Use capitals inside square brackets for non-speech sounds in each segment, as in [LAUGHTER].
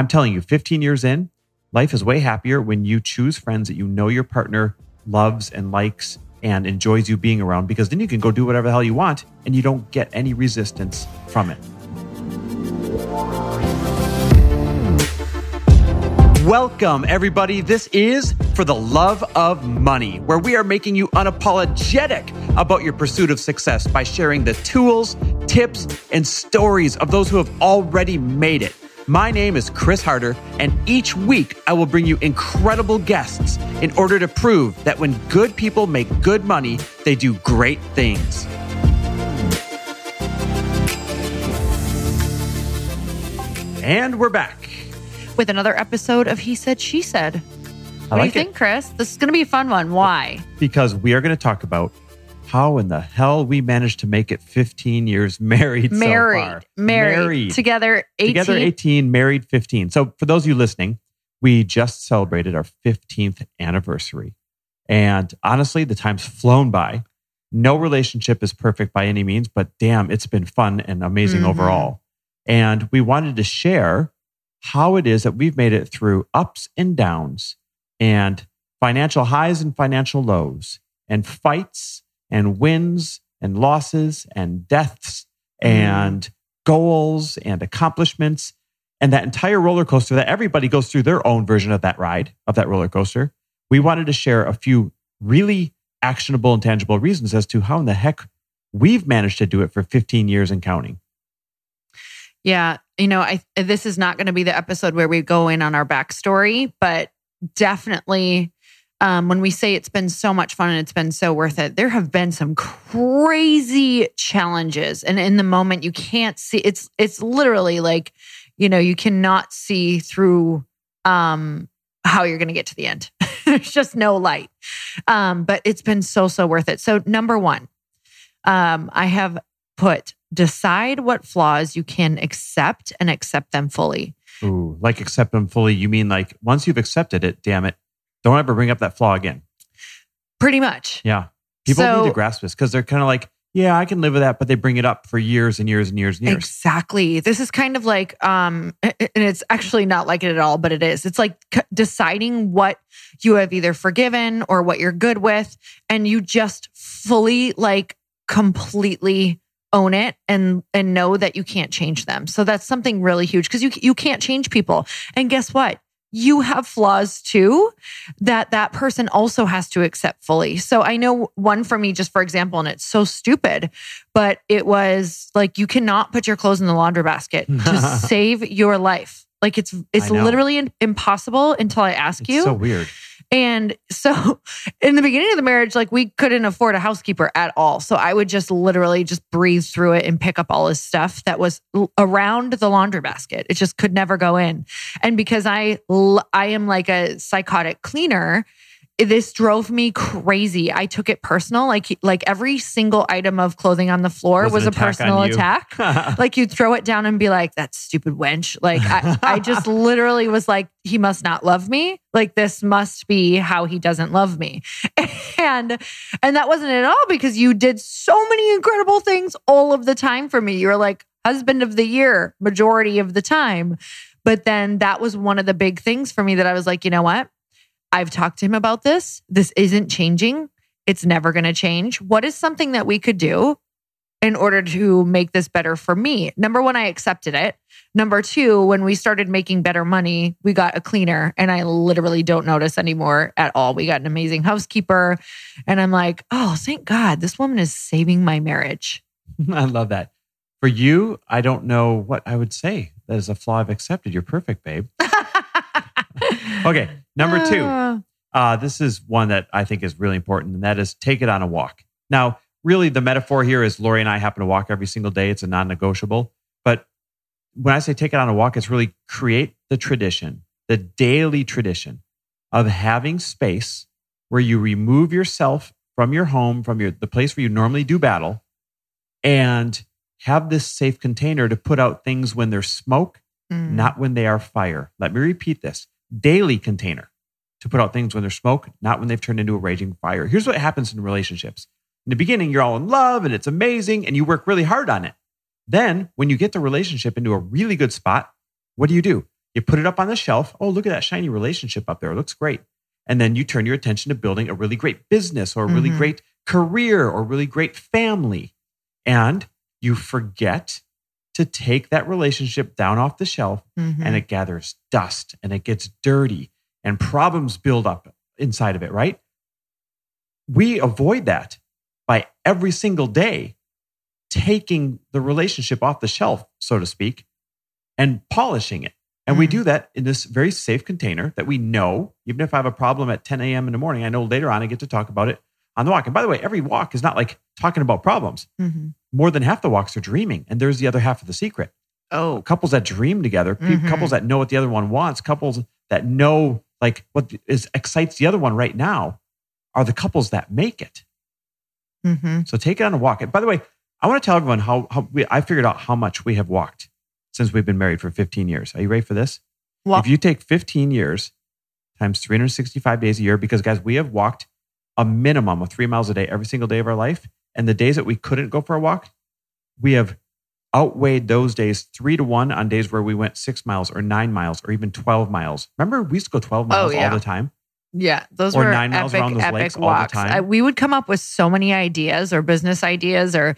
I'm telling you, 15 years in, life is way happier when you choose friends that you know your partner loves and likes and enjoys you being around because then you can go do whatever the hell you want and you don't get any resistance from it. Welcome, everybody. This is For the Love of Money, where we are making you unapologetic about your pursuit of success by sharing the tools, tips, and stories of those who have already made it. My name is Chris Harder, and each week I will bring you incredible guests in order to prove that when good people make good money, they do great things. And we're back with another episode of He Said, She Said. What like do you it. think, Chris? This is going to be a fun one. Why? because we are going to talk about how in the hell we managed to make it 15 years [LAUGHS] married. so married, far. married, married. together, 18. Together 18, married 15. So for those of you listening, we just celebrated our 15th anniversary. And honestly, the time's flown by. No relationship is perfect by any means, but damn, it's been fun and amazing Mhm. overall. And we wanted to share how it is that we've made it through ups and downs and financial highs and financial lows and fights and wins and losses and deaths mm. and goals and accomplishments and that entire roller coaster that everybody goes through their own version of that ride of that roller coaster. We wanted to share a few really actionable and tangible reasons as to how in the heck we've managed to do it for 15 years and counting. Yeah, you know, I this is not going to be the episode where we go in on our backstory, but definitely um, when we say it's been so much fun and it's been so worth it, there have been some crazy challenges, and in the moment you can't see. It's it's literally like you know you cannot see through um, how you're going to get to the end. [LAUGHS] There's just no light, um, but it's been so so worth it. So number one, um, I have put decide what flaws you can accept and accept them fully. Ooh, like accept them fully you mean like once you've accepted it damn it don't ever bring up that flaw again Pretty much. yeah people So- need to grasp this because they're kind of like yeah i can live with that but they bring it up for years and years and years and years Exactly. This is kind of like, um, and it's actually not like it at all, but it is. It's like c- deciding what you have either forgiven or what you're good with, and you just fully, like, completely own it and and know that you can't change them. So that's something really huge because you you can't change people. And guess what? You have flaws too that that person also has to accept fully. So I know one for me, just for example, and it's so stupid, but it was like you cannot put your clothes in the laundry basket [LAUGHS] to save your life. Like it's it's literally impossible until I ask it's you. so weird And so [LAUGHS] in the beginning of the marriage, like we couldn't afford a housekeeper at all. So I would just literally just breathe through it and pick up all his stuff that was around the laundry basket. It just could never go in. And because I I am like a psychotic cleaner, this drove me crazy. I took it personal. Like like every single item of clothing on the floor Was was, a personal attack [LAUGHS] like you'd throw it down and be like, that stupid wench. Like I, I just [LAUGHS] literally was like, he must not love me. Like this must be how he doesn't love me. [LAUGHS] And and that wasn't at all because you did so many incredible things all of the time for me. You're like husband of the year majority of the time. But then that was one of the big things for me that I was like, you know what? I've talked to him about this. This isn't changing. It's never going to change. What is something that we could do in order to make this better for me? Number one, I accepted it. Number two, when we started making better money, we got a cleaner and I literally don't notice anymore at all. We got an amazing housekeeper. And I'm like, oh, thank God, this woman is saving my marriage. [LAUGHS] i love that for you i don't know what i would say that is a flaw i've accepted you're perfect babe [LAUGHS] okay number two. Uh, this is one that I think is really important, and that is take it on a walk. Now, really, the metaphor here is Lori and I happen to walk every single day. It's a non negotiable. But when I say take it on a walk, it's really create the tradition, the daily tradition of having space where you remove yourself from your home, from your, the place where you normally do battle, and have this safe container to put out things when there's smoke Mm. not when they are fire. Let me repeat this daily container to put out things when there's smoke, not when they've turned into a raging fire. Here's what happens in relationships. In the beginning, you're all in love and it's amazing and you work really hard on it. Then, when you get the relationship into a really good spot, what do you do? You put it up on the shelf. Oh, look at that shiny relationship up there. It looks great. And then you turn your attention to building a really great business or a really Mhm. great career or really great family. And you forget to take that relationship down off the shelf Mhm. and it gathers dust and it gets dirty and problems build up inside of it, right? We avoid that by every single day taking the relationship off the shelf, so to speak, and polishing it. And we Mhm. do that in this very safe container that we know, even if I have a problem at 10 a.m. in the morning, I know later on I get to talk about it on the walk. And by the way, every walk is not like talking about problems. Mhm. More than half the walks are dreaming. And there's the other half of the secret Oh, couples that dream together, Mhm. couples that know what the other one wants, couples that know like what is excites the other one right now are the couples that make it. hmm So take it on a walk. And by the way, I want to tell everyone how, how we, I figured out how much we have walked since we've been married for 15 years. Are you ready for this? Well, if you take 15 years times 365 days a year, because guys, we have walked a minimum of three miles a day every single day of our life. And the days that we couldn't go for a walk, we have outweighed those days three to one on days where we went six miles or nine miles or even 12 miles. Remember, we used to go 12 Oh, miles yeah. all the time. Yeah, those Or were nine miles epic, around those epic lakes all the walks. time. I, we would come up with so many ideas or business ideas, or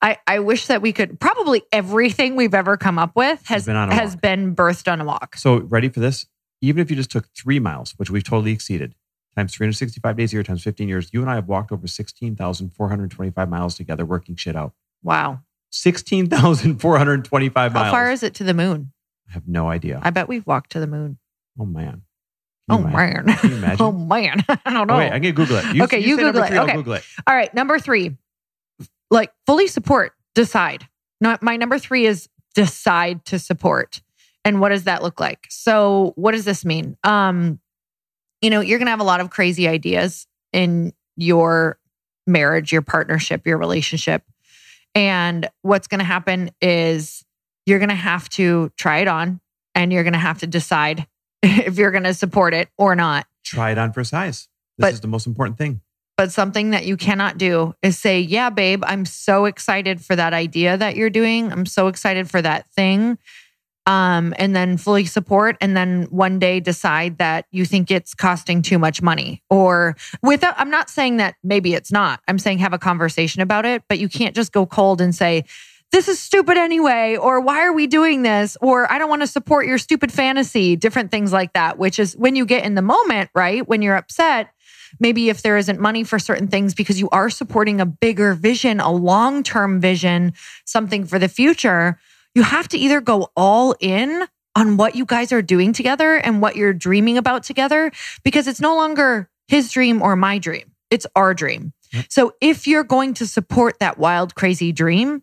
I, I wish that we could. Probably everything we've ever come up with has Has been on a has walk. been birthed on a walk. So, ready for this? Even if you just took three miles, which we've totally exceeded, times 365 days a year, times 15 years, you and I have walked over 16,425 miles together working shit out. Wow, 16,425 miles. how far is it to the moon? I have no idea. I bet we've walked to the moon. oh, man. Oh Can you imagine? man, Can you imagine? [LAUGHS] oh man, [LAUGHS] I don't know. Oh, wait, I'm going to Google it. Okay, you number Google it. three, Okay. Google it. All right, number three, like fully support, decide. Not my number three is decide to support. And what does that look like? So, what does this mean? Um, you know, you're gonna have a lot of crazy ideas in your marriage, your partnership, your relationship. And what's gonna happen is you're gonna have to try it on and you're gonna have to decide [LAUGHS] if you're gonna support it or not. Try it on for size. This But- is the most important thing. But something that you cannot do is say, Yeah, babe, I'm so excited for that idea that you're doing. I'm so excited for that thing. Um, and then fully support, and then one day decide that you think it's costing too much money. Or without, I'm not saying that maybe it's not. I'm saying have a conversation about it, but you can't just go cold and say, this is stupid anyway, or why are we doing this? Or I don't want to support your stupid fantasy, different things like that, which is when you get in the moment, right? When you're upset, maybe if there isn't money for certain things because you are supporting a bigger vision, a long term vision, something for the future, you have to either go all in on what you guys are doing together and what you're dreaming about together because it's no longer his dream or my dream. It's our dream. Yep. So if you're going to support that wild, crazy dream,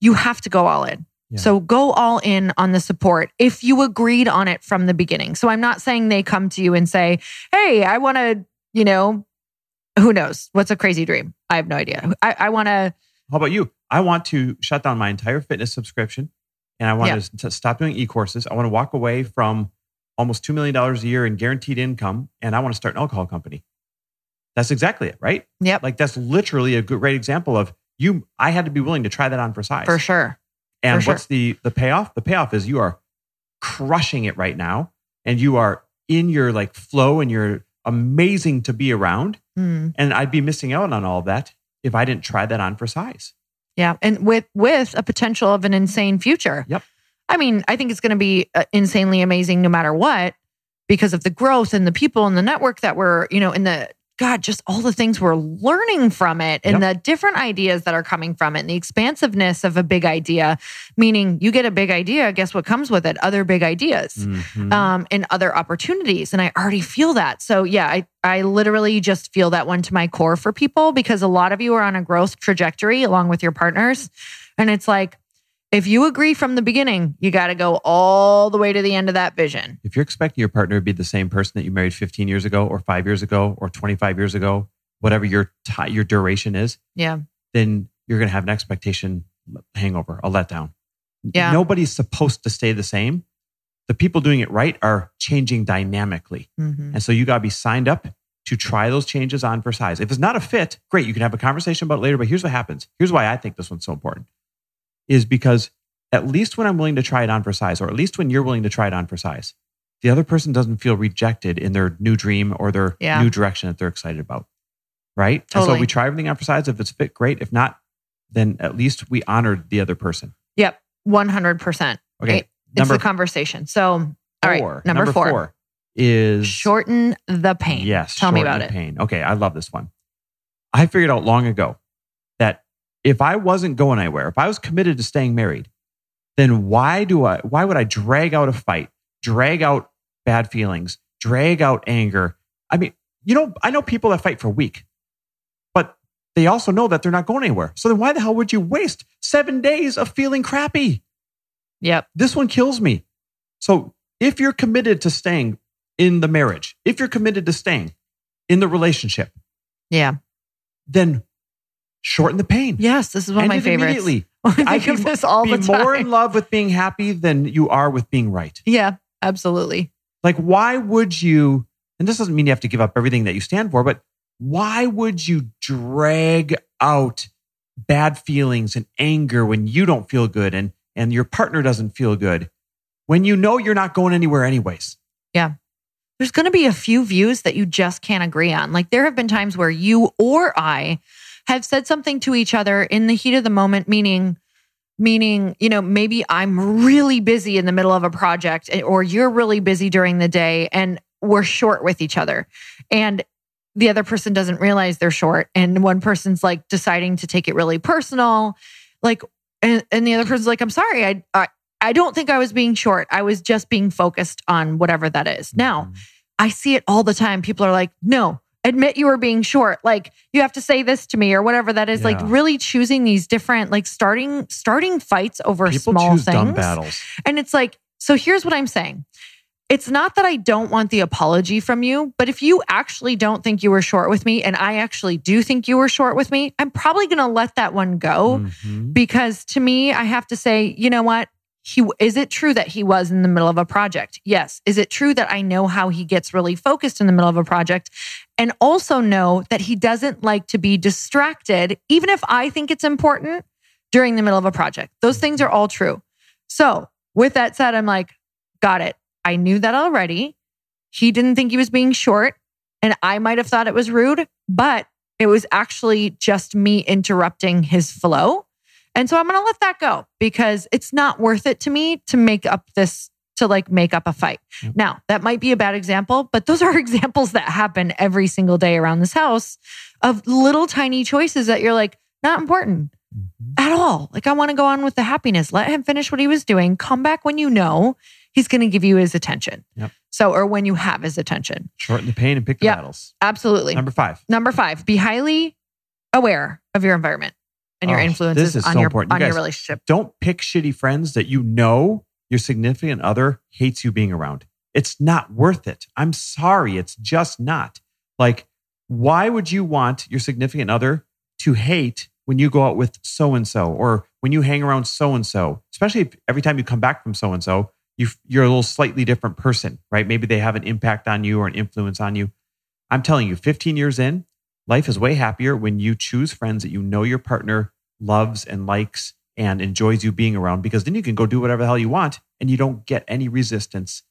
you have to go all in. Yeah. So go all in on the support if you agreed on it from the beginning. So I'm not saying they come to you and say, Hey, I want to, you know, who knows? What's a crazy dream? I have no idea. I, I want to, How about you? I want to shut down my entire fitness subscription and I want Yeah. to, to stop doing e courses. I want to walk away from almost $2 million a year in guaranteed income and I want to start an alcohol company. That's exactly it, right? Yep. Like that's literally a good, great example of you. I had to be willing to try that on for size. for sure. And for sure. what's the the payoff? The payoff is you are crushing it right now and you are in your like flow and you're amazing to be around. Hmm. And I'd be missing out on all that if I didn't try that on for size. Yeah, and with with a potential of an insane future. Yep. I mean, I think it's going to be uh, insanely amazing no matter what because of the growth and the people and the network that we're, you know, in the God, just all the things we're learning from it and the different ideas that are coming from it and the expansiveness of a big idea. Meaning, you get a big idea, guess what comes with it? Other big ideas Mhm. um, and other opportunities. And I already feel that. So yeah, I, I literally just feel that one to my core for people because a lot of you are on a growth trajectory along with your partners. And it's like, if you agree from the beginning, you got to go all the way to the end of that vision. if you're expecting your partner to be the same person that you married 15 years ago or five years ago or 25 years ago, whatever your ti your duration is, Yeah. then you're going to have an expectation hangover, a letdown. Yeah. Nobody's supposed to stay the same. The people doing it right are changing dynamically. Mhm. And so you got to be signed up to try those changes on for size. If it's not a fit, great. You can have a conversation about it later. But here's what happens. Here's why I think this one's so important is because at least when I'm willing to try it on for size, or at least when you're willing to try it on for size, the other person doesn't feel rejected in their new dream or their Yeah. new direction that they're excited about. Right? And so we try everything on for size. If it's fit, great. If not, then at least we honored the other person. Yep. 100%. Okay. It's number the conversation. So, all right. four. Number, four. is Shorten the pain. Yes. Tell me about it. Pain. Okay. I love this one. I figured out long ago if I wasn't going anywhere, if I was committed to staying married, then why do I, why would I drag out a fight, drag out bad feelings, drag out anger? I mean, you know, I know people that fight for a week, but they also know that they're not going anywhere. So then why the hell would you waste seven days of feeling crappy? Yep. this one kills me. So if you're committed to staying in the marriage, if you're committed to staying in the relationship, Yeah. then shorten the pain. Yes. This is one End of my it favorites. Immediately. [LAUGHS] I of this all be the time. more in love with being happy than you are with being right. yeah. Absolutely. Like, why would you? And this doesn't mean you have to give up everything that you stand for, but why would you drag out bad feelings and anger when you don't feel good and and your partner doesn't feel good when you know you're not going anywhere anyways? Yeah there's going to be a few views that you just can't agree on. Like there have been times where you or I have said something to each other in the heat of the moment, meaning, meaning, you know, maybe I'm really busy in the middle of a project eh, or you're really busy during the day and we're short with each other. And the other person doesn't realize they're short. And one person's like deciding to take it really personal. Like, and, and the other person's like, I'm sorry. I, I, I don't think I was being short. I was just being focused on whatever that is. Now, Mhm. I see it all the time. People are like, no, admit you were being short. Like you have to say this to me or whatever that is. Like really choosing these different, like starting, starting fights over people small choose things. dumb battles. And it's like, so here's what I'm saying. It's not that I don't want the apology from you, but if you actually don't think you were short with me and I actually do think you were short with me, I'm probably going to let that one go Mhm. because to me, I have to say, you know what? He is it true that he was in the middle of a project? Yes. Is it true that I know how he gets really focused in the middle of a project and also know that he doesn't like to be distracted, even if I think it's important during the middle of a project? Those things are all true. So, with that said, I'm like, got it. I knew that already. He didn't think he was being short, and I might have thought it was rude, but it was actually just me interrupting his flow. And so I'm going to let that go because it's not worth it to me to make up this, to like make up a fight. Yep. Now, that might be a bad example, but those are [LAUGHS] examples that happen every single day around this house of little tiny choices that you're like, not important Mhm. at all. Like, I want to go on with the happiness. Let him finish what he was doing. Come back when you know he's going to give you his attention. Yep. So, or when you have his attention. Shorten the pain and pick the Yep. battles. Absolutely. Number five. Number five, be highly aware of your environment and your Oh, influences this is on so your important. You on your guys- relationship. Don't pick shitty friends that you know your significant other hates you being around. It's not worth it. I'm sorry. It's just not. Like, why would you want your significant other to hate when you go out with so and so or when you hang around so and so? Especially if every time you come back from so and so, you you're a little slightly different person, right? Maybe they have an impact on you or an influence on you. I'm telling you, 15 years in, life is way happier when you choose friends that you know your partner loves and likes and enjoys you being around because then you can go do whatever the hell you want and you don't get any resistance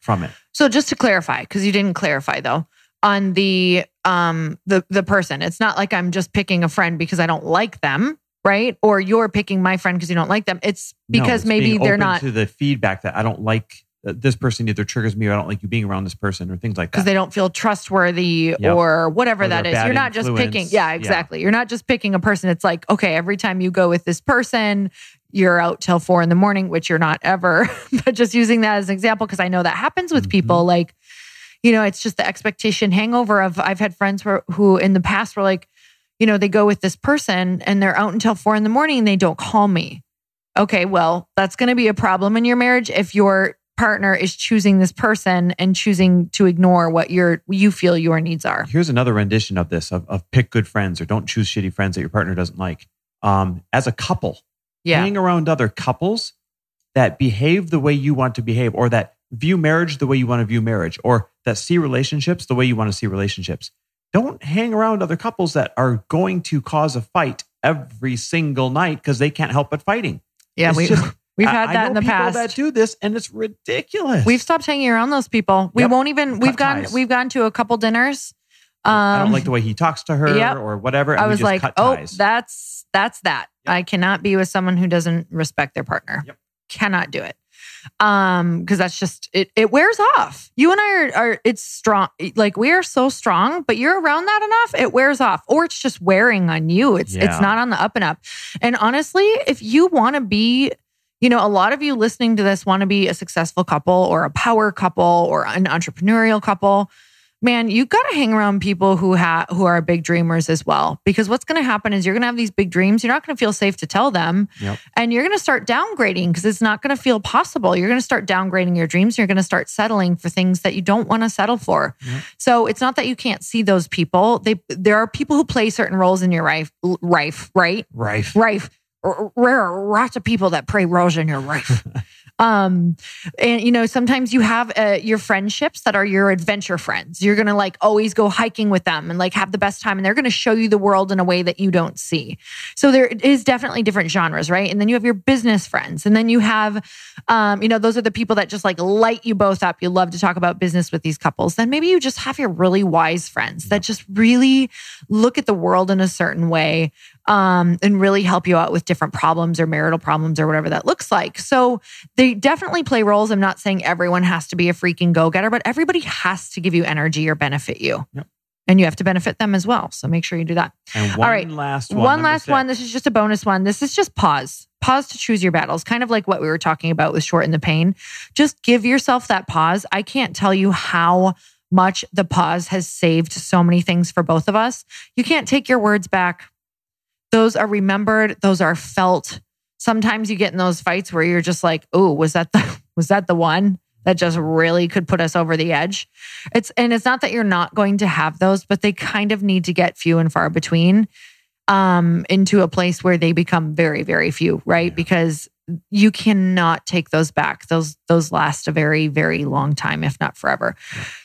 from it. So just to clarify, because you didn't clarify though, on the um the the person, it's not like I'm just picking a friend because I don't like them, right? Or you're picking my friend because you don't like them. It's No, because it's maybe they're not to the feedback that I don't like this person either triggers me or I don't like you being around this person or things like that. because they don't feel trustworthy Yep. or whatever Or that is. You're not just picking, yeah, Yeah. exactly. You're not just picking a person. It's like, okay, every time you go with this person, you're out till four in the morning, which you're not ever. [LAUGHS] but just using that as an example, because I know that happens with Mhm. people. Like, you know, it's just the expectation hangover of I've had friends who, who in the past were like, you know, they go with this person and they're out until four in the morning and they don't call me. Okay, well, that's going to be a problem in your marriage if your partner is choosing this person and choosing to ignore what your you feel your needs are. Here's another rendition of this of, of pick good friends or don't choose shitty friends that your partner doesn't like. Um, as a couple, Yeah. hang around other couples that behave the way you want to behave or that view marriage the way you want to view marriage or that see relationships the way you want to see relationships. Don't hang around other couples that are going to cause a fight every single night because they can't help but fighting. Yeah, It's we just- [LAUGHS] We've had I that know in the past. people past. that do this, and it's ridiculous. We've stopped hanging around those people. We Yep. won't even. We've Cut gone. ties. We've gone to a couple dinners. Um, I don't like the way he talks to her Yep. or whatever. and I was just like, cut oh, ties. that's that's that. Yep. I cannot be with someone who doesn't respect their partner. Yep. Cannot do it. Um, because that's just it. It wears off. You and I are, are. It's strong. Like we are so strong, but you're around that enough. It wears off, or it's just wearing on you. It's Yeah. it's not on the up and up. And honestly, if you want to be you know, a lot of you listening to this want to be a successful couple or a power couple or an entrepreneurial couple. Man, you got to hang around people who have who are big dreamers as well. Because what's going to happen is you're going to have these big dreams. You're not going to feel safe to tell them, Yep. and you're going to start downgrading because it's not going to feel possible. You're going to start downgrading your dreams. You're going to start settling for things that you don't want to settle for. Yep. So it's not that you can't see those people. They there are people who play certain roles in your life, rife, right? Rife. rife. R- There are lots of people that pray rose in your rife. [LAUGHS] um, and you know, sometimes you have uh, your friendships that are your adventure friends. You're gonna like always go hiking with them and like have the best time, and they're gonna show you the world in a way that you don't see. So there is definitely different genres, right? And then you have your business friends, and then you have, um, you know, those are the people that just like light you both up. You love to talk about business with these couples. Then maybe you just have your really wise friends that just really look at the world in a certain way um, and really help you out with different problems or marital problems or whatever that looks like. So they definitely play roles. I'm not saying everyone has to be a freaking go getter, but everybody has to give you energy or benefit you. Yep. And you have to benefit them as well. So make sure you do that. And one All right. last one. One last six. one. This is just a bonus one. This is just pause. Pause to choose your battles, kind of like what we were talking about with shorten the pain. Just give yourself that pause. I can't tell you how much the pause has saved so many things for both of us. You can't take your words back. Those are remembered, those are felt. Sometimes you get in those fights where you're just like, "Oh, was that the [LAUGHS] was that the one that just really could put us over the edge?" It's and it's not that you're not going to have those, but they kind of need to get few and far between um into a place where they become very very few, right? Yeah. Because you cannot take those back. Those those last a very very long time if not forever.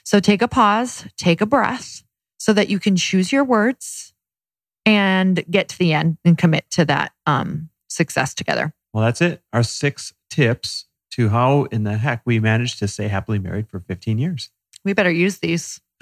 So take a pause, take a breath so that you can choose your words and get to the end and commit to that um success together. Well, that's it. Our six tips to how in the heck we managed to stay happily married for 15 years. We better use these. [LAUGHS] [LAUGHS]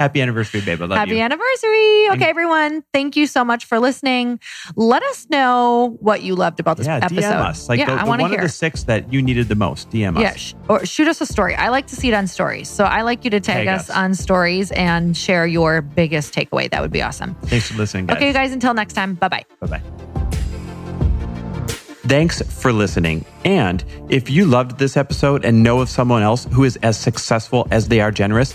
Happy anniversary, babe. I love Happy you. anniversary. Okay, everyone. Thank you so much for listening. Let us know what you loved about this yeah, episode. DM us. Like yeah, the, I want to one hear. of the six that you needed the most. DM us. Yeah, sh- or shoot us a story. I like to see it on stories. So I like you to tag, Tag us, us. on stories and share your biggest takeaway. That would be awesome. Thanks for listening, guys. Okay, guys, until next time. Bye bye. Bye bye. Thanks for listening. And if you loved this episode and know of someone else who is as successful as they are generous,